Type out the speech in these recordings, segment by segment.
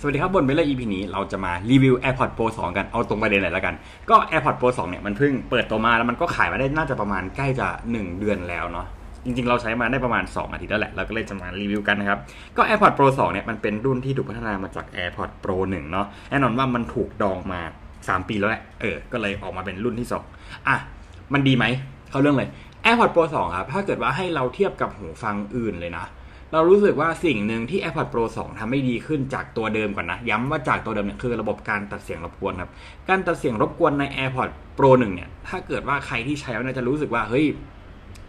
สวัสดีครับบนเวลา EP นี้เราจะมารีวิว AirPods Pro 2 กันเอาตรงประเด็นเลยแล้วกัน ก็ AirPods Pro 2 เนี่ยมันเพิ่งเปิดตัวมาแล้วมันก็ขายมาได้น่าจะประมาณใกล้จะ 1 เดือนแล้วเนาะจริงๆ เราใช้มาได้ประมาณ 2 อาทิตย์แล้วแหละ เราก็เลยจะมารีวิวกันนะครับ ก็ AirPods Pro 2 เนี่ยมันเป็นรุ่นที่ถูกพัฒนามาจาก AirPods Pro 1 เนาะแน่นอนว่ามันถูกดองมา 3 ปีแล้วแหละเออก็เลยออกมาเป็นรุ่นที่ 2 อะ มันดีไหมเข้าเรื่องเลย AirPods Pro 2 ครับถ้าเกิดว่าให้เราเทียบกับหูฟังอื่นเลยนะ เรารู้สึกว่าสิ่งหนึ่งที่ AirPods Pro 2ทำให้ดีขึ้นจากตัวเดิมก่อนนะ ย้ำว่าจากตัวเดิมเนี่ยคือระบบการตัดเสียงรบกวนครับ การตัดเสียงรบกวนใน AirPods Pro 1 เนี่ย ถ้าเกิดว่าใครที่ใช้แล้วเนี่ยจะรู้สึกว่าเฮ้ย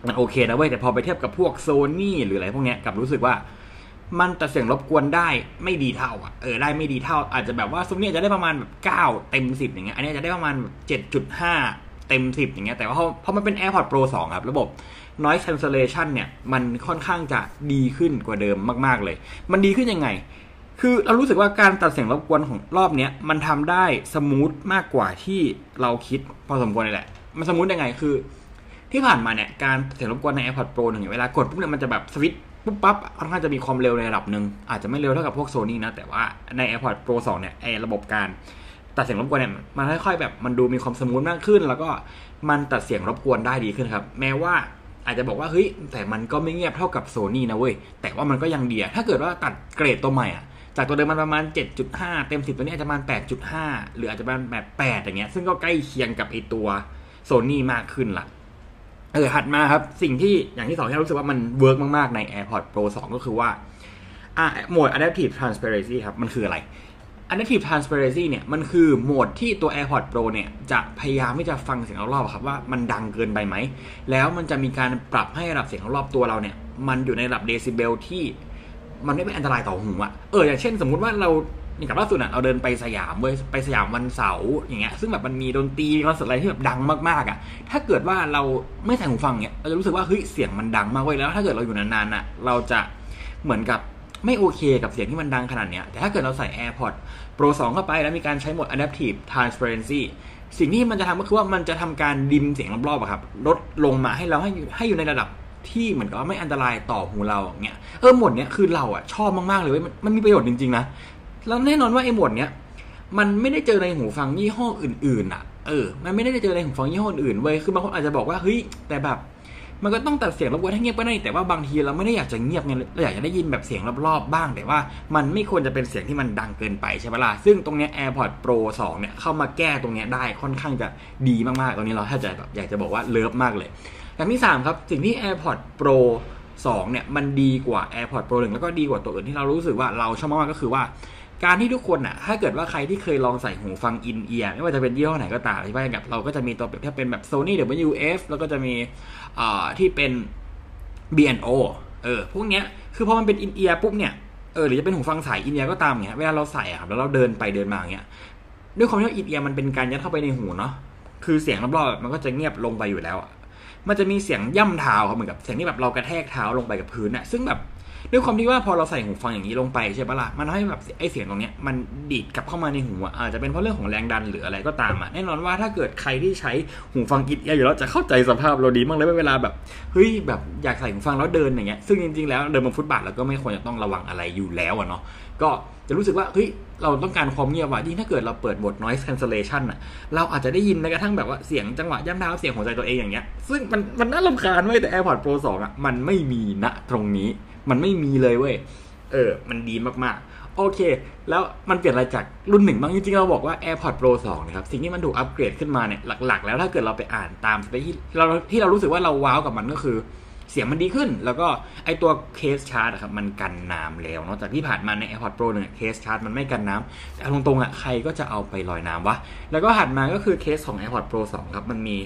มันโอเคนะเว้ยแต่พอไปเทียบกับพวกโซนี่หรืออะไรพวกเนี้ยกับรู้สึกว่ามันตัดเสียงรบกวนได้ไม่ดีเท่าอะเออได้ไม่ดีเท่า อาจจะแบบว่าซุมนี่จะได้ประมาณแบบ9เต็ม10อย่างเงี้ยอันนี้จะได้ประมาณ7.5เต็ม10อย่างเงี้ยแต่ว่าเพอพอมันเป็น AirPods Pro 2 ครับ ระบบ noise cancellation เนี่ยมันค่อนข้างจะดีขึ้นกว่าเดิมมาก ๆเลย มันดีขึ้นยังไง คือเรารู้สึกว่าการตัดเสียงรบกวนของรอบเนี้ยมันทำได้ smooth มากกว่าที่เราคิดพอสมควรเลยแหละ มัน smooth ยังไงคือ ที่ผ่านมาเนี่ยการเสียงรบกวนใน AirPods Pro หนึ่งเวลากดปุ๊บเนี่ยมันจะแบบสวิตช์ปุ๊บปั๊บค่อนข้างจะมีความเร็วในระดับหนึ่งอาจจะไม่เร็วเท่ากับพวกโซนี่นะแต่ว่าใน AirPods Pro 2เนี่ยไอระบบการตัดเสียงรบกวนเนี่ยมันค่อยๆแบบมันดูมีความ smooth มากขึ้น แล้วก็มันตัดเสียงรบกวนได้ดีขึ้นครับ แม้ว่า อาจจะบอกว่าเฮ้ยแต่มันก็ไม่เงียบเท่ากับโซนี่นะเว้ยแต่ว่ามันก็ยังดีอะถ้าเกิดว่าตัดเกรดตัวใหม่อะจากตัวเดิมมันประมาณ 7.5 เต็ม 10 ตัวนี้อาจจะประมาณ 8.5 หรืออาจจะประมาณแบบ8อย่างเงี้ยซึ่งก็ใกล้เคียงกับไอตัวโซนี่มากขึ้นละเออถัดมาครับ สิ่งที่อย่างที่สองที่เรารู้สึกว่ามัน work มาก ๆ ใน AirPods Pro 2 ก็คือว่าอะโหมด Adaptive Transparency ครับ มันคืออะไร Adaptive Transparency เนี่ยมันคือโหมดที่ตัว AirPods Pro เนี่ยจะพยายามที่จะฟังเสียงรอบๆครับว่ามันดังเกินไปไหม แล้วมันจะมีการปรับให้ระดับเสียงรอบตัวเราเนี่ยมันอยู่ในระดับเดซิเบลที่มันไม่เป็นอันตรายต่อหูอะเอออย่างเช่นสมมุติว่าเราอย่างกับล่าสุดอะเราเดินไปสยามเว้ยไปสยามวันเสาร์อย่างเงี้ยซึ่งแบบมันมีดนตรีคอนเสิร์ตอะไรที่แบบดังมากๆอะถ้าเกิดว่าเราไม่ใส่หูฟังเนี้ยเราจะรู้สึกว่าเฮ้ยเสียงมันดังมากเว้ยแล้ว ถ้าเกิดเราอยู่นานๆอะเราจะเหมือนกับ ไม่โอเคกับเสียงที่มันดังขนาดเนี้ย แต่ถ้าเกิดเราใส่ AirPods Pro 2 เข้าไปแล้วมีการใช้โหมด Adaptive Transparency สิ่งที่มันจะทำก็คือว่ามันจะทำการดิมเสียงรอบๆครับลดลงมาให้เราให้ให้อยู่ในระดับที่เหมือนกับว่าไม่อันตรายต่อหูเราอย่างเงี้ยเออโหมดเนี้ยคือเราอะชอบมากๆเลยเว้ยมันมันมีประโยชน์จริงๆนะแล้วแน่นอนว่าไอ้โหมดเนี้ยมันไม่ได้เจอในหูฟังยี่ห้ออื่นๆอะเออ มันไม่ได้เจอในหูฟังยี่ห้ออื่นเว้ยคือบางคนอาจจะบอกว่าเฮ้ยแต่แบบ มันก็ต้องตัดเสียงรบกวนให้เงียบก็ได้แต่ว่าบางทีเราไม่ได้อยากจะเงียบไงเราอยากจะได้ยินแบบเสียงรอบๆบ้าง แต่ว่ามันไม่ควรจะเป็นเสียงที่มันดังเกินไปใช่ไหมล่ะซึ่งตรงเนี้ย AirPods Pro 2 เนี่ยเข้ามาแก้ตรงเนี้ยได้ค่อนข้างจะดีมากๆตรงนี้เราถ้าจะแบบอยากจะบอกว่าเลิฟมากเลยอย่างที่ 3 ครับสิ่งที่ AirPods Pro 2 เนี่ยมันดีกว่า AirPods Pro 1 แล้วก็ดีกว่าตัวอื่นที่เรารู้สึกว่าเราชอบมากๆก็คือว่า การที่ทุกคนอะ ถ้าเกิดว่าใครที่เคยลองใส่หูฟังอินเอียร์ไม่ว่าจะเป็นยี่ห้อไหนก็ตามที่ว่ากับ เราก็จะมีตัวเปรียบเทียบเป็นแบบ Sony WF แล้วก็จะมีอ่าที่เป็น B&O เออ พวกเนี้ย คือพอมันเป็นอินเอียร์ปุ๊บเนี่ย เออ หรือจะเป็นหูฟังสายอินเอียร์ก็ตามเนี่ยเวลาเราใส่อะครับ แล้วเราเดินไปเดินมาอย่างเงี้ย ด้วยความที่อินเอียร์มันเป็นการยัดเข้าไปในหูเนาะ คือเสียงรอบๆมันก็จะเงียบลงไปอยู่แล้วอะมันจะมีเสียงย่ำเท้าครับเหมือนกับเสียงที่แบบเรากระแทกเท้าลงไปกับพื้นอะซึ่งแบบ ด้วยความที่ว่าพอเราใส่หูฟังอย่างนี้ลงไปใช่ปะล่ะมันทำให้แบบไอเสียงตรงเนี้ยมันดีดกลับเข้ามาในหูอะอาจจะเป็นเพราะเรื่องของแรงดันหรืออะไรก็ตามอะแน่นอนว่าถ้าเกิดใครที่ใช้หูฟังอินเอียร์อยู่แล้วจะเข้าใจสภาพเราดีมากเลยเวลาแบบเฮ้ยแบบอยากใส่หูฟังแล้วเดินอย่างเงี้ยซึ่งจริงๆแล้วเดินบนฟุตบาทเราก็ไม่ควรจะต้องระวังอะไรอยู่แล้วอะเนาะก็จะรู้สึกว่าเฮ้ยเราต้องการความเงียบว่ะยิ่งถ้าเกิดเราเปิดบท noise cancellation อะเราอาจจะได้ยินแม้กระทั่งแบบว่าเสียงจังหวะย่ำเท้าเสียงหัวใจตัวเองอย่างเงี้ย ซึ่งมันมันน่ารำคาญเว้แต่ AirPods Pro 2อะมันไม่มีณตรงนี้ มันไม่มีเลยเว้ย เออ มันดีมากๆ โอเค แล้วมันเปลี่ยนอะไรจากรุ่นหนึ่งบ้างจริงๆ เราบอกว่า AirPods Pro 2นะครับ สิ่งที่มันถูกอัปเกรดขึ้นมาเนี่ย หลักๆ แล้วถ้าเกิดเราไปอ่านตามสเปคที่เราที่เรารู้สึกว่าเราว้าวกับมันก็คือ เสียงมันดีขึ้น แล้วก็ไอตัวเคสชาร์จครับมันกันน้ำแล้วเนาะจากที่ผ่านมาใน AirPods Pro เนี่ยเคสชาร์จมันไม่กันน้ำแต่ตรงๆอะใครก็จะเอาไปลอยน้ำวะแล้วก็หัดมาก็คือเคสของ AirPods Pro 2ครับมันมี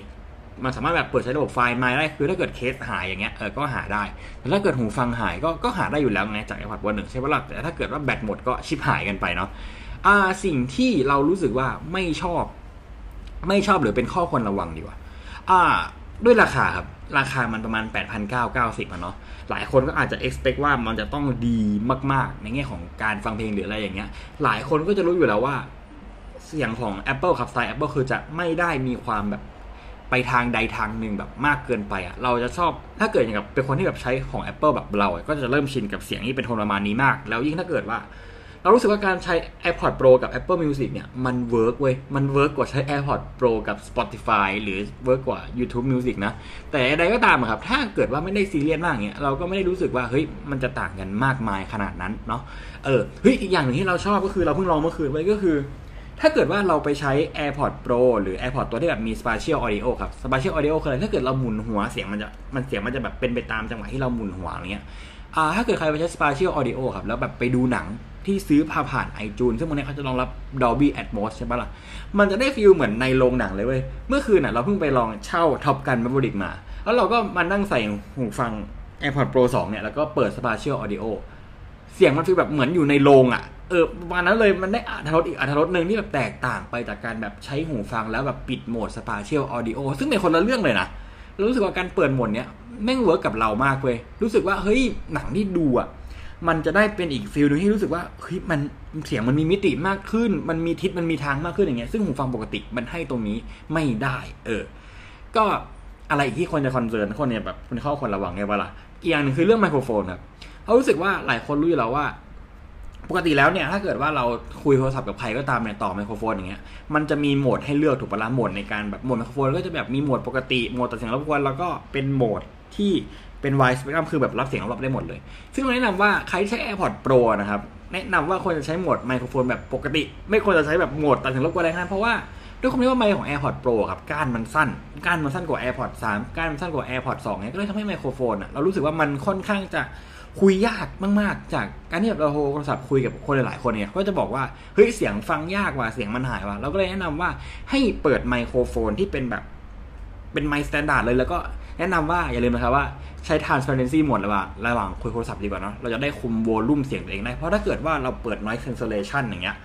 มันสามารถแบบเปิดใช้ระบบไฟล์มาได้คือถ้าเกิดเคสหายอย่างเงี้ยเออก็หาได้แต่ถ้าเกิดหูฟังหายก็ก็หาได้อยู่แล้วไงจาก AirPods Pro 1ใช่ปะล่ะแต่ถ้าเกิดว่าแบตหมดก็ชิบหายกันไปเนาะอ่าสิ่งที่เรารู้สึกว่าไม่ชอบ ไม่ชอบหรือเป็นข้อควรระวังดีกว่าอ่า ด้วยราคาครับราคามันประมาณ 8,990อะเนาะ หลายคนก็อาจจะ expect ว่ามันจะต้องดีมาก ๆ ในแง่ของการฟังเพลงหรืออะไรอย่างเงี้ย หลายคนก็จะรู้อยู่แล้วว่า เสียงของ Apple ครับสไตล์ Apple คือจะไม่ได้มีความแบบ ไปทางใดทางหนึ่งแบบมากเกินไปอะเราจะชอบถ้าเกิดอย่างกับเป็นคนที่แบบใช้ของ Apple แบบเราอะก็จะเริ่มชินกับเสียงที่เป็นโทนประมาณนี้มาก แล้วยิ่งถ้าเกิดว่า เรารู้สึกว่าการใช้ AirPods Pro กับ Apple Music เนี่ยมัน work เว้ยมัน work กว่าใช้ AirPods Pro กับ Spotify หรือ work กว่า YouTube Music นะ แต่ใดก็ตามครับถ้าเกิดว่าไม่ได้ซีเรียสมากเนี่ยเราก็ไม่ได้รู้สึกว่าเฮ้ยมันจะต่างกันมากมายขนาดนั้นเนาะเออเฮ้ยอีกอย่างหนึ่งที่เราชอบก็คือเราเพิ่งลองเมื่อคืนไว้ก็คือ ถ้าเกิดว่าเราไปใช้ AirPods Pro หรือ AirPods ตัวที่แบบมี Spatial Audio ครับ Spatial Audio คืออะไรถ้าเกิดเราหมุนหัวเสียงมันจะมันเสียงมันจะแบบเป็นไปตามจังหวะที่เราหมุนหัวอะไรเงี้ยอ่าถ้าเกิดใครไปใช้ Spatial Audio ครับ แล้วแบบไปดูหนังที่ซื้อผ่าผ่านไอจูนซึ่งมันนี้เขาจะรองรับ Dolby Atmos ใช่ปะล่ะ มันจะได้ฟีลเหมือนในโรงหนังเลยเว้ย เมื่อคืนน่ะเราเพิ่งไปลองเช่า Top Gun Maverick มา แล้วเราก็มานั่งใส่หูฟัง AirPods Pro 2 เนี่ย แล้วก็เปิด Spatial Audio เสียงมันฟีลแบบเหมือนอยู่ในโรงอะ ออประมาณนั้นเลยมันได้อัธรสอีกอัธรสหนึ่งที่แบบแตกต่างไปจากการแบบใช้หูฟังแล้วแบบปิดโหมด Spatial Audio ซึ่งเป็นคนละเรื่องเลยนะรู้สึกว่าการเปิดโหมดเนี้ยแม่ง work กับเรามากเว้ยรู้สึกว่าเฮ้ยหนังที่ดูอะมันจะได้เป็นอีก feel นึงที่รู้สึกว่าเฮ้ยมันเสียงมันมีมิติมากขึ้น มันมีทิศมันมีทางมากขึ้นอย่างเงี้ยซึ่งหูฟังปกติมันให้ตรงนี้ไม่ได้ เออ ก็อะไรอีกที่คนจะ concern คนเนี่ยแบบคนเข้าคนระวังไงวะล่ะอีกอย่างหนึ่งคือเรื่องไมโครโฟนครับเขารู้สึกว่าหลายคนรู้อยู่แล้วว่า ปกติแล้วเนี่ยถ้าเกิดว่าเราคุยโทรศัพท์กับใครก็ตามเนี่ยต่อไมโครโฟนอย่างเงี้ยมันจะมีโหมดให้เลือกถูกปะละโหมดในการแบบโหมดไมโครโฟนก็จะแบบมีโหมดปกติโหมดตัดเสียงรบกวนแล้วก็เป็นโหมดที่เป็น wide spectrum คือแบบรับเสียงรอบได้หมดเลย ซึ่งเราแนะนำว่าใครใช้ AirPods Pro นะครับแนะนำว่าควรจะใช้โหมดไมโครโฟนแบบปกติ ไม่ควรจะใช้แบบโหมดตัดเสียงรบกวนอะไรนั้นเพราะว่าด้วยความที่ว่าไมค์ของ AirPods Pro ครับก้านมันสั้นก้านมันสั้นกว่า AirPods 3ก้านมันสั้นกว่า AirPods 2เนี่ยก็เลยทำให้ไมโครโฟนอะเรารู้สึกว่ามันค่อนข้างจะ คุยยากมากๆ จากการที่แบบเราโทรศัพท์คุยกับคนหลายๆคนเนี่ยก็จะบอกว่าเฮ้ยเสียงฟังยากว่ะเสียงมันหายว่ะเราก็เลยแนะนำว่าให้เปิดไมโครโฟนที่เป็นแบบเป็นไมค์ standard เลยแล้วก็แนะนำว่าอย่าลืมนะครับว่าใช้ transparency หมดระหว่างระหว่างคุยโทรศัพท์ดีกว่าเนาะเราจะได้คุม volume เสียงตัวเองได้ เพราะถ้าเกิดว่าเราเปิด noise cancellation อย่างเงี้ย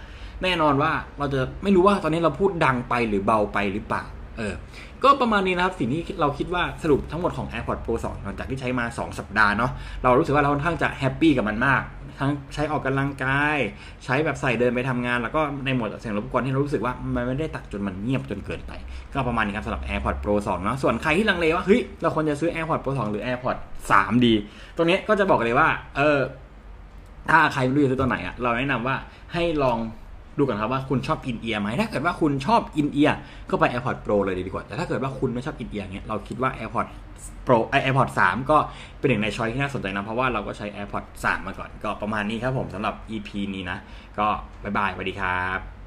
แน่นอนว่าเราจะไม่รู้ว่าตอนนี้เราพูดดังไปหรือเบาไปหรือเปล่า เออ ก็ประมาณนี้นะครับ สิ่งที่เราคิดว่าสรุปทั้งหมดของ AirPods Pro 2 หลังจากที่ใช้มา 2 สัปดาห์เนาะ เรารู้สึกว่าเราค่อนข้างจะ happy กับมันมาก ทั้งใช้ออกกำลังกาย ใช้แบบใส่เดินไปทำงาน แล้วก็ในโหมดเสียงรบกวนที่เรารู้สึกว่ามันไม่ได้ตักจนมันเงียบจนเกินไป ก็ประมาณนี้ครับสำหรับ AirPods Pro 2 เนาะ ส่วนใครที่ลังเลว่า เฮ้ย เราควรจะซื้อ AirPods Pro 2 หรือ AirPods 3 ดี ตรงนี้ก็จะบอกเลยว่า เออถ้าใครไม่รู้จะซื้อตัวไหนอะเราแนะนำว่าให้ลอง ดูกันครับว่าคุณชอบอินเอียร์ไหมถ้าเกิดว่าคุณชอบอินเอียร์ก็ไป AirPods Pro เลยดีกว่า แต่ถ้าเกิดว่าคุณไม่ชอบอินเอียร์เนี้ยเราคิดว่า AirPods Pro ไอ AirPods 3 ก็เป็นหนึ่งในช้อยที่น่าสนใจนะ เพราะว่าเราก็ใช้ AirPods 3 มาก่อน ก็ประมาณนี้ครับผมสำหรับ EP นี้นะ ก็บ๊ายบายสวัสดีครับ